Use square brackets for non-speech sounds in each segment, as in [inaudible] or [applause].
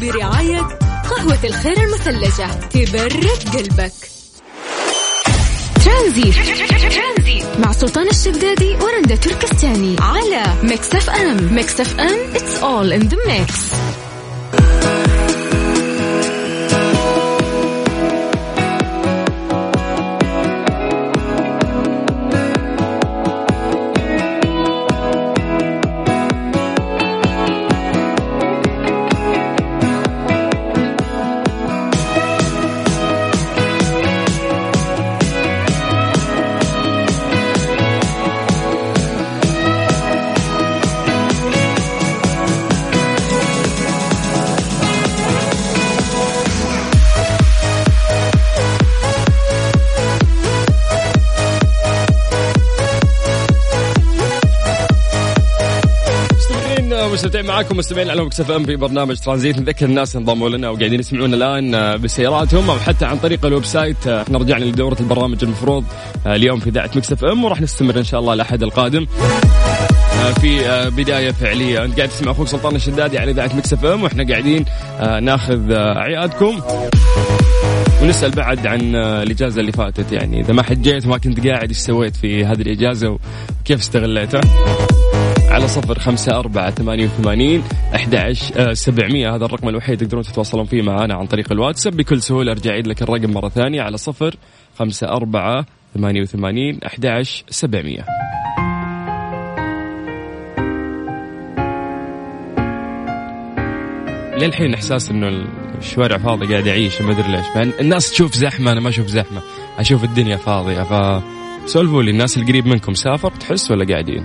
برعاية قهوة الخير المثلجة. تبرد قلبك. ترانزيت مع سلطان الشدادي ورندا تركستاني. على Mix FM. Mix FM. It's all in the mix. مستمتعين معاكم مستمعين على Mix FM في برنامج ترانزيت. نذكر الناس انضموا لنا وقاعدين يسمعونا الآن آه، بسياراتهم أو حتى عن طريق ال website. آه، إحنا رجعنا لدورة البرامج المفروض آه، اليوم في إذاعة Mix FM وراح نستمر إن شاء الله الأحد القادم. في بداية فعلية. أنت قاعد تسمع أخوك سلطان الشدادي على إذاعة مكسف أم وإحنا قاعدين ناخذ عيادكم ونسأل بعد عن الإجازة اللي فاتت. يعني إذا ما حجيت وما كنت قاعد إيش سويت في هذه الإجازة وكيف استغليتها؟ على صفر خمسة أربعة ثمانية وثمانين أحد سبعمية. هذا الرقم الوحيد تقدرون تتواصلون فيه معنا عن طريق الواتساب. بكل سهولة أرجع أعيد لك الرقم مرة ثانية على صفر خمسة أربعة ثمانية وثمانين أحد سبعمية. للحين إحساس إنه الشوارع فاضي قاعد أعيش ما أدري ليش. الناس تشوف زحمة أنا ما أشوف زحمة. أشوف الدنيا فاضية. ف سولفوا لي الناس القريب منكم سافر تحس ولا قاعدين؟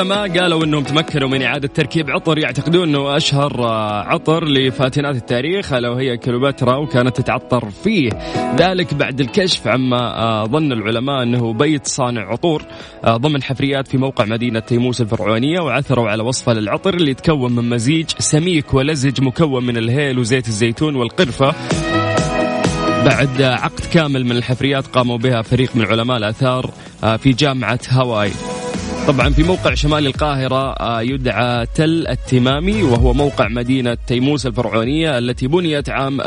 علماء قالوا إنهم تمكنوا من إعادة تركيب عطر يعتقدون إنه أشهر آه، عطر لفاتنات التاريخ الا وهي كليوباترا وكانت تتعطر فيه. ذلك بعد الكشف عما آه، ظن العلماء إنه بيت صانع عطور آه، ضمن حفريات في موقع مدينة تيموس الفرعونية وعثروا على وصفه للعطر اللي يتكون من مزيج سميك ولزج مكون من الهيل وزيت الزيتون والقرفة. بعد عقد كامل من الحفريات قاموا بها فريق من علماء الآثار في جامعة هاواي. طبعا في موقع شمال القاهرة آه، يدعى تل التمامي وهو موقع مدينة تيموس الفرعونية التي بنيت عام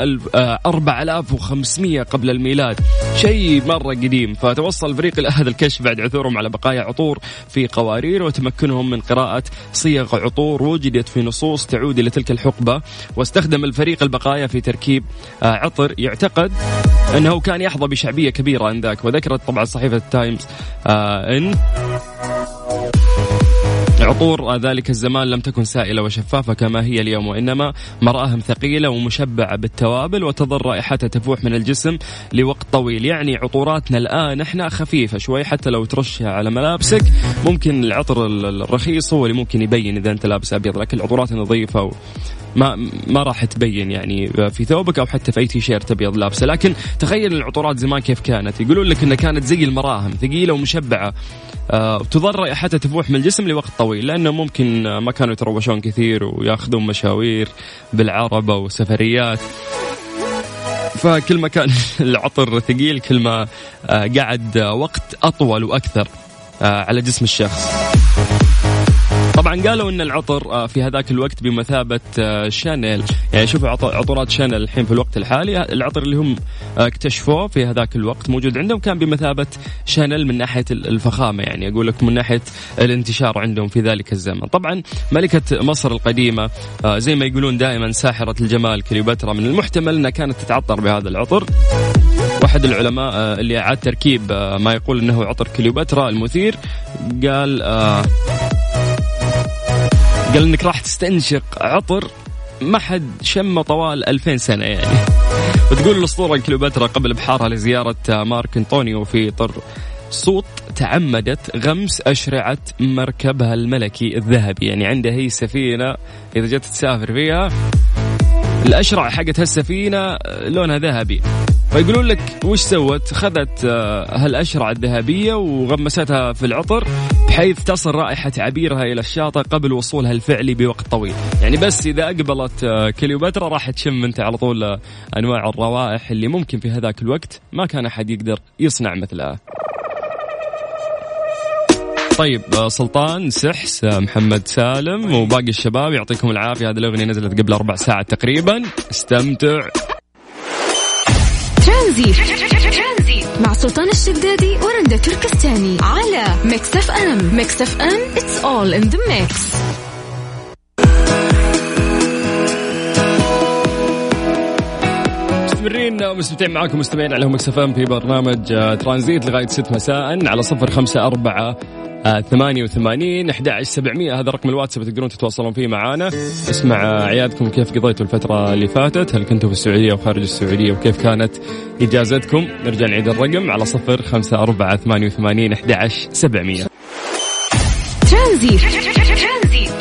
4500 آه، قبل الميلاد. شيء مرة قديم. فتوصل الفريق إلى هذا الكشف بعد عثورهم على بقايا عطور في قوارير وتمكنهم من قراءة صيغ عطور وجدت في نصوص تعود إلى تلك الحقبة. واستخدم الفريق البقايا في تركيب آه، عطر يعتقد أنه كان يحظى بشعبية كبيرة عندك وذكرت طبعا صحيفة تايمز أن عطور ذلك الزمان لم تكن سائلة وشفافة كما هي اليوم وإنما مرآهم ثقيلة ومشبعة بالتوابل وتظل رائحتها تفوح من الجسم لوقت طويل. يعني عطوراتنا الآن إحنا خفيفة شوي حتى لو ترشها على ملابسك. ممكن العطر الرخيص هو اللي ممكن يبين إذا أنت لابس أبيض لكن العطورات النظيفة ما ما راح تبين يعني في ثوبك أو حتى في أي تيشيرت أبيض لابسة. لكن تخيل العطورات زمان كيف كانت. يقولون لك إنها كانت زي المراهم ثقيلة ومشبعة. آه تظل رائحتها تفوح من الجسم لوقت طويل لأنه ممكن ما كانوا يتروشون كثير وياخذون مشاوير بالعربة وسفريات. فكل ما كان [laughs] العطر ثقيل كل ما آه قعد وقت أطول وأكثر آه على جسم الشخص. طبعا قالوا إن العطر آه، في هذاك الوقت بمثابة آه، شانيل. يعني شوفوا عطورات شانيل الحين في الوقت الحالي العطر اللي هم آه، اكتشفوه في هذاك الوقت موجود عندهم كان بمثابة شانيل من ناحية الفخامة يعني. أقول لك من ناحية الانتشار عندهم في ذلك الزمن. طبعا ملكة مصر القديمة زي ما يقولون دائما ساحرة الجمال كليوباترا. من المحتمل إنها كانت تتعطر بهذا العطر. واحد العلماء اللي اعاد تركيب ما يقول إنه عطر كليوباترا المثير قال قال إنك راح تستنشق عطر ما حد شمه طوال 2000 سنة يعني. وتقول الأسطورة كليوباترا قبل بحارها لزيارة مارك أنطونيو في طر صوت تعمدت غمس أشرعة مركبها الملكي الذهبي. يعني عنده هي سفينة إذا جت تسافر فيها الأشرع حقت هالسفينة لونها ذهبي. فيقولون لك وش سوت؟ خذت آه، هالأشرع الذهبية وغمستها في العطر بحيث تصل رائحة عبيرها إلى الشاطئ قبل وصولها الفعلي بوقت طويل. يعني بس إذا أقبلت آه، كليوباترا راح تشم أنت على طول آه، أنواع الروائح اللي ممكن في هذاك الوقت ما كان أحد يقدر يصنع مثلها. طيب سلطان سحس محمد سالم وباقي الشباب يعطيكم العافية. هذه الأغنية نزلت قبل أربع ساعات تقريبا. استمتع. ترانزيت مع سلطان الشدادي ورندا تركستاني على Mix FM. Mix FM It's all in the mix مستمرين ومستمتعين معاكم مستمعين على Mix F في برنامج آه، ترانزيت لغاية 6 مساء على صفر خمسة أربعة ثمانية وثمانين أحد سبعمية. هذا رقم الواتساب تقدرون تتواصلون فيه معانا. اسمع عيادكم كيف قضيتوا الفترة اللي فاتت. هل كنتوا في السعودية أو خارج السعودية وكيف كانت إجازتكم؟ نرجع نعيد الرقم على صفر خمسة أربعة ثمانية وثمانين أحد سبعمية. ترانزيت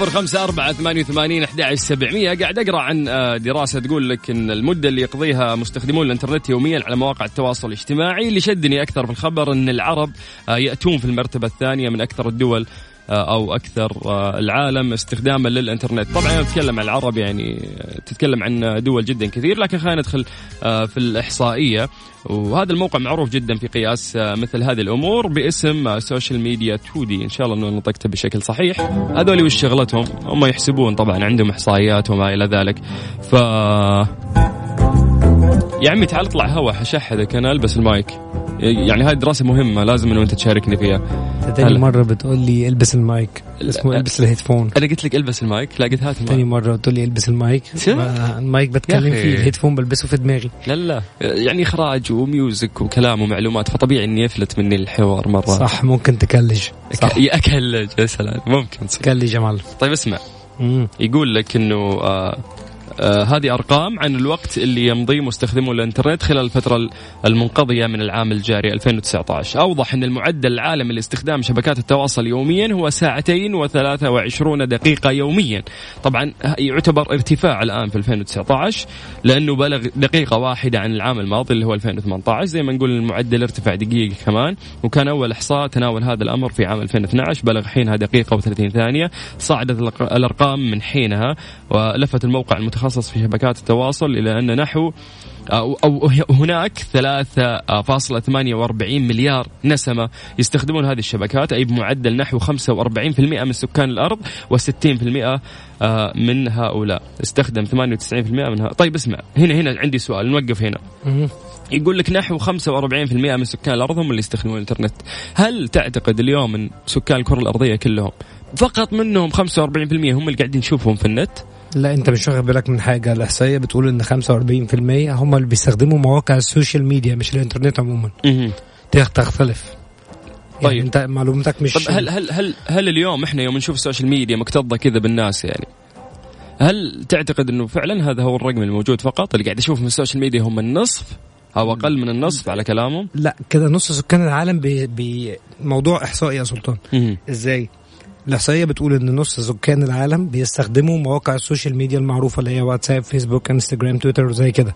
صفر خمسة أربعة ثمانية وثمانين أحد سبعمية. قاعد أقرأ عن آه، دراسة تقول لك أن المدة اللي يقضيها مستخدمو الإنترنت يوميا على مواقع التواصل الاجتماعي اللي شدني أكثر في الخبر أن العرب آه، يأتون في المرتبة الثانية من أكثر الدول أو أكثر العالم استخداما للإنترنت. طبعا تتكلم عن العرب يعني تتكلم عن دول جدا كثير لكن خلينا ندخل في الإحصائية. وهذا الموقع معروف جدا في قياس آه، مثل هذه الأمور باسم Social Media Today إن شاء الله إنه نطقته بشكل صحيح. هذول وش شغلتهم؟ هم يحسبون طبعا عندهم إحصائيات وما إلى ذلك. ف يا عمي تعال اطلع هوا حشحذك أنا ألبس المايك. يعني هاي دراسه مهمة لازم إنه أنت تشاركني فيها. ثاني مرة بتقول لي البس المايك اسمه البس ال headphone. أنا قلت لك البس المايك لا قلت هات ثاني مرة بتقول لي البس ال mic؟ ال mic بتكلم فيه ال headphone بلبسه في دماغي. لا لا يعني اخراج و music وكلام ومعلومات فطبيعي إني يفلت مني الحوار مرة. صح ممكن تكلج. صح. أكلج يا سلام. ممكن. تكلج يا معلم. طيب اسمع. يقول لك إنه آه آه هذه أرقام عن الوقت اللي يمضي مستخدمو الإنترنت خلال الفترة المنقضية من العام الجاري 2019 أوضح أن المعدل العالمي لاستخدام شبكات التواصل يوميا هو ساعتين و23 دقيقة يوميا. طبعا يعتبر ارتفاع الآن في 2019 لأنه بلغ دقيقة واحدة عن العام الماضي اللي هو 2018 زي ما نقول المعدل ارتفع دقيقة كمان. وكان أول إحصاء تناول هذا الأمر في عام 2012 بلغ حينها دقيقة و30 ثانية. صعدت الأرقام من حينها. ولفت الموقع المتخصص في شبكات التواصل إلى أن نحو أو, هناك 3.48 مليار نسمة يستخدمون هذه الشبكات أي بمعدل نحو 45% من سكان الأرض و60% آه، من هؤلاء. استخدم 98% منها طيب اسمع هنا هنا عندي سؤال نوقف هنا. يقول لك نحو 45% من سكان الأرض هم اللي يستخدمون الإنترنت. هل تعتقد اليوم إن سكان الكرة الأرضية كلهم فقط منهم 45% هم اللي قاعدين نشوفهم في النت؟ لا انت مش واخد بالك من حاجة. الأحصائية بتقول إن 45% هم اللي بيستخدموا مواقع ال social media مش الإنترنت عموما. تختلف. يعني طيب. أنت معلوماتك مش طب هل هل هل هل اليوم إحنا يوم نشوف ال social media مكتظة كذا بالناس يعني هل تعتقد إنه فعلا هذا هو الرقم الموجود فقط؟ اللي قاعد أشوف من ال social media هم النصف أو أقل من النصف على كلامهم؟ لا كده نص سكان العالم بموضوع إحصائي يا سلطان. إزاي؟ الإحصائية بتقول إن نص سكان العالم بيستخدموا مواقع ال social ميديا المعروفة اللي هي واتساب فيسبوك انستجرام تويتر وزي كده.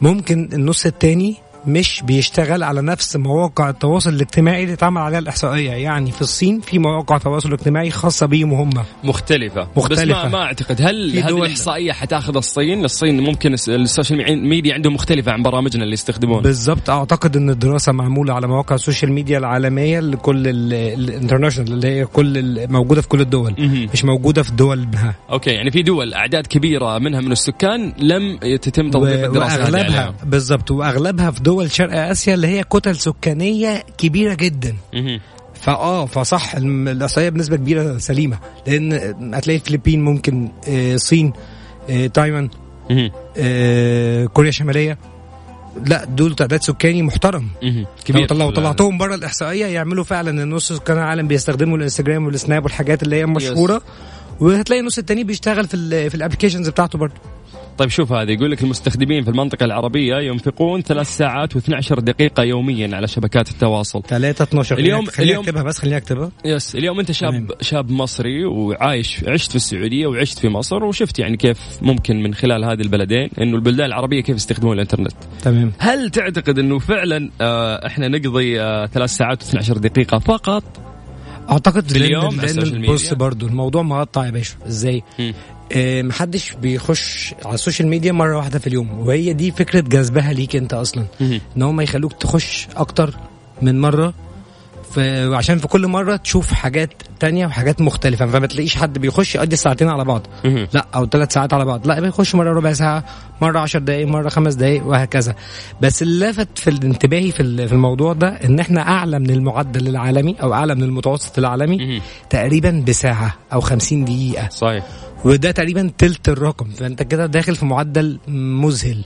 ممكن النص التاني مش بيشتغل على نفس مواقع التواصل الاجتماعي اللي اتعمل عليها الإحصائية. يعني في السوشيال في مواقع تواصل اجتماعي خاصة بيهم هم. مختلفة. مختلفه بس ما, ما أعتقد. هل هذه الإحصائية حتاخذ الصين؟ الصين ممكن ال social media عندهم مختلفة عن برامجنا اللي يستخدمونها. بالضبط. أعتقد إن الدراسة معمولة على مواقع ال social media العالمية لكل ال international اللي هي كل موجودة في كل الدول. مش موجودة في دول. منها okay. يعني في دول أعداد كبيرة منها من السكان لم تتم توظيف الدراسة وأغلبها بالضبط. وأغلبها في دول شرق آسيا اللي هي كتل سكانية كبيرة جدا. فآه فصح الاحصائيه بنسبة كبيرة سليمة. لأن هتلاقي الفلبين ممكن الصين آه، آه، تايوان آه، كوريا الشمالية. لا دول تعداد سكاني محترم. كبير. لو طلعتهم بره الإحصائية يعملوا فعلا ان نص سكان العالم بيستخدموا الإنستجرام والسناب والحاجات اللي هي مشهورة. وهتلاقي النص التاني بيشتغل في في ال applications بتاعته برضه. طيب شوف هذا يقول لك المستخدمين في المنطقة العربية ينفقون ثلاث ساعات و12 دقيقة يوميا على شبكات التواصل. 3 12 اليوم خليني اليوم أكتبها بس خليني أكتبها. yes اليوم أنت شاب تمام. شاب مصري وعايش عشت في السعودية وعشت في مصر وشفت يعني كيف ممكن من خلال هذه البلدين إنه البلدان العربية كيف يستخدمون الإنترنت. تمام. هل تعتقد إنه فعلا آه إحنا نقضي آه ثلاث ساعات و12 دقيقة فقط؟ أعتقد في اليوم لأن بص برضه الموضوع مقطع يا باشا. إزاي؟ محدش بيخش على ال social media مرة واحدة في اليوم. وهي دي فكرة جذبها ليك انت أصلا. إن هم يخلوك تخش أكتر من مرة. عشان في كل مرة تشوف حاجات تانية وحاجات مختلفة. فما تلاقيش حد بيخش يقضي ساعتين على بعض. لا أو ثلاث ساعات على بعض. لا بيخش مرة ربع ساعة مرة عشر دقائق مرة خمس دقائق وهكذا. بس اللي لفت في انتباهي في في الموضوع ده إن إحنا أعلى من المعدل العالمي أو أعلى من المتوسط العالمي تقريبا بساعة أو 50 دقيقة. صحيح. وده تقريبا تلت الرقم فأنت كده داخل في معدل مذهل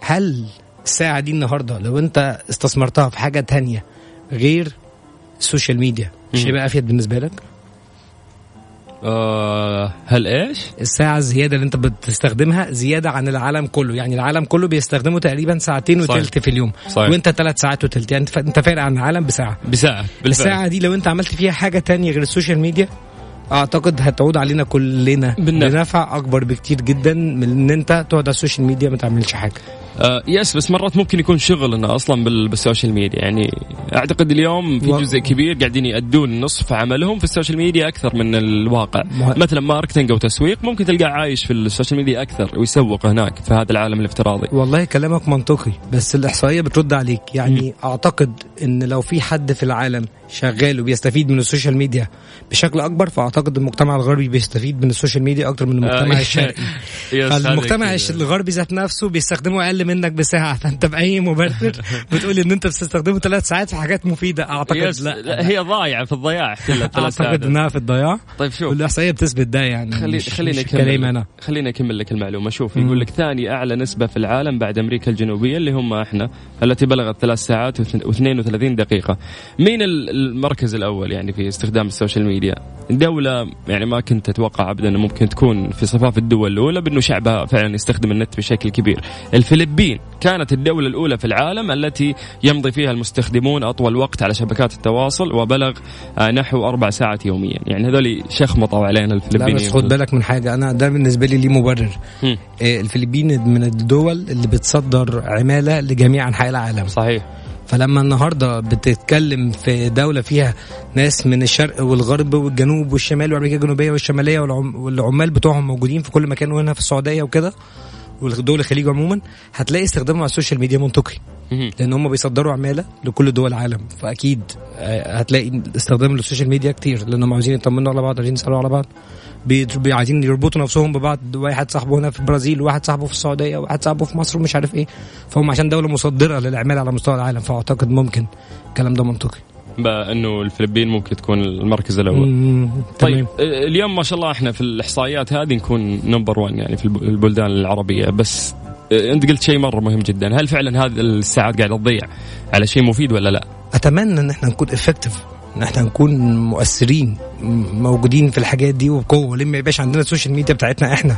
هل الساعة دي النهارده لو أنت استثمرتها في حاجة تانية غير ال social media مش هيبقى أفيد بالنسبة لك؟ آه هل إيش؟ الساعة الزيادة اللي أنت بتستخدمها زيادة عن العالم كله، يعني العالم كله بيستخدمه تقريبا ساعتين وثلث في اليوم صحيح. وأنت ثلاث ساعات وثلث يعني أنت فارق عن العالم بساعة بساعة بالفعل. الساعة دي لو أنت عملت فيها حاجة تانية غير ال social media أعتقد هتعود علينا كلنا. بنفع أكبر بكتير جدا من إن أنت تقعد على ال social media ما تعملش حاجة. آه yes بس مرات ممكن يكون شغلنا أصلا بال social media. يعني أعتقد اليوم في جزء كبير قاعدين يأدون نصف عملهم في ال social media أكثر من الواقع. مه... مثلا marketing أو تسويق ممكن تلقاه عايش في ال social media أكثر ويسوق هناك في هذا العالم الافتراضي. والله كلامك منطقي بس الإحصائية بترد عليك. يعني م. أعتقد إن لو في حد في العالم شغال وبيستفيد من ال social media بشكل أكبر فأعتقد المجتمع الغربي بيستفيد من ال social media أكتر من المجتمع [laughs] الشرقي. فالمجتمع الغربي ذات نفسه بيستخدمه أقل منك بساعة. [laughs] فانت باي مبرر بتقول إن أنت بتستخدمه ثلاث ساعات في حاجات مفيدة. أعتقد لا, لا هي ضايعة في الضياع كلها أعتقد إنها في الضياع. طيب شوف. والإحصائية بتثبت ده يعني. خلي خليني أكمل أنا. خليني أكمل لك المعلومة. شوف يقول لك ثاني أعلى نسبة في العالم بعد أمريكا الجنوبية اللي هم إحنا التي بلغت ثلاث ساعات و32 دقيقة. مين المركز الأول يعني في استخدام ال social media؟ دولة يعني ما كنت أتوقع ابدا ممكن تكون في مصاف الدول الأولى بأنه شعبها فعلا يستخدم النت بشكل كبير. الفلبين كانت الدولة الأولى في العالم التي يمضي فيها المستخدمون أطول وقت على شبكات التواصل وبلغ آه، نحو أربع ساعات يوميا، يعني هذول شخمطوا علينا الفلبين. لا بس خد بالك من حاجة أنا ده بالنسبة لي ليه مبرر. م. آه، الفلبين من الدول اللي بتصدر عمالة لجميع أنحاء العالم. صحيح. فلما النهارده بتتكلم في دولة فيها ناس من الشرق والغرب والجنوب والشمال وأمريكا الجنوبية والشمالية والعمال بتوعهم موجودين في كل مكان وهنا في السعودية وكده ودول الخليج عموما هتلاقي استخدامهم على ال social media منطقي لأن هم بيصدروا عمالة لكل دول العالم. فأكيد آه، هتلاقي استخدام لل social media كتير لانهم عاوزين يطمنوا على بعض عايزين يسألوا على بعض. عايزين يربطوا نفسهم ببعض. واحد صاحبه هنا في البرازيل وواحد صاحبه في السعودية وواحد صاحبه في مصر ومش عارف إيه. فهم عشان دولة مصدرة للعمالة على مستوى العالم. فأعتقد ممكن الكلام ده منطقي انه الفلبين ممكن تكون المركز الأول. طيب اليوم ما شاء الله إحنا في الإحصائيات هذه نكون number 1 يعني في البلدان العربية. بس أنت قلت شيء مرة مهم جدا. هل فعلا هذه الساعات قاعدة تضيع على شيء مفيد ولا لا؟ أتمنى إن إحنا نكون effective إن إحنا نكون مؤثرين موجودين في الحاجات دي وبقوة. ليه ما يبقاش عندنا ال social media بتاعتنا إحنا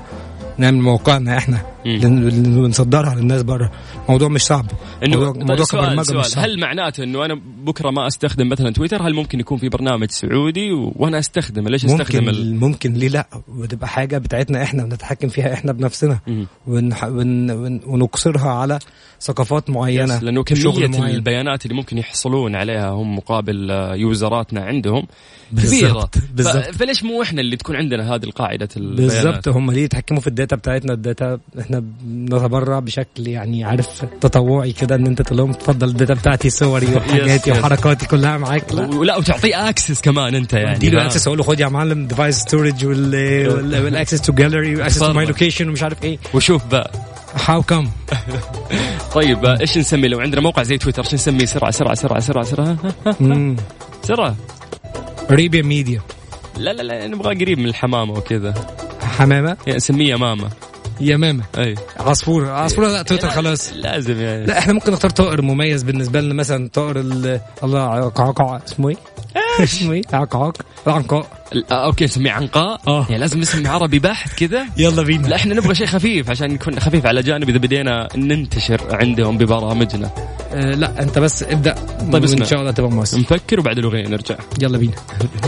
نعمل موقعنا إحنا. ونصدرها للناس بره موضوع مش صعب. إنه موضوع, موضوع سؤال سؤال مش صعب. هل معناته إنه أنا بكرة ما أستخدم مثلا تويتر؟ هل ممكن يكون في برنامج سعودي وأنا أستخدمه؟ ليش ممكن أستخدم ال... ممكن ليه لا؟ وتبقى حاجة بتاعتنا إحنا ونتحكم فيها إحنا بنفسنا. ونح... ون... ون... ونقصرها على ثقافات معينة لأنه كمية معين. البيانات اللي ممكن يحصلون عليها هم مقابل يوزراتنا عندهم كبيرة. بالزبط. فليش مو إحنا اللي تكون عندنا هذه القاعدة البيانات؟ بالضبط هم ليه يتحكموا في ال data بتاعتنا ال data إحنا بنتبرع بشكل يعني عارف تطوعي كده ان انت تقول لهم تفضل ال data بتاعتي صوري [laughs] وحاجاتي وحركاتي كلها معاك. لا. ولا وتعطيه access كمان انت يعني اديله access أقول له خد يا معلم device storage وال access to gallery و access to my location ومش عارف إيه. وشوف بقى. هاو كم [laughs] طيب إيش نسمي؟ لو عندنا موقع زي تويتر إيش نسميه سرعة سرعة سرعة سرعة سرعة. [laughs] سرعة. اريبيا ميديا لا لا لا نبغى قريب من الحمامة وكذا. حمامة؟ نسميه ماما. يمامه أي. عصفوره عصفوره لا تويتر خلاص. لازم يعني. لا إحنا ممكن نختار طائر مميز بالنسبة لنا مثلا طائر ال- الله عقعقع اسمه إيه؟ اسمه إيه؟ عقعق عنقاء آه، أوكي نسميه عنقاء. آه. يعني لازم اسم عربي بحت كذا. يلا بينا. لا إحنا نبغى شيء خفيف عشان يكون خفيف على جانب إذا بدينا ننتشر عندهم ببرامجنا. آه لا أنت بس ابدأ. طيب اسمع. ان شاء الله تبقى موسم نفكر وبعد الأغنية نرجع. يلا بينا. [laughs]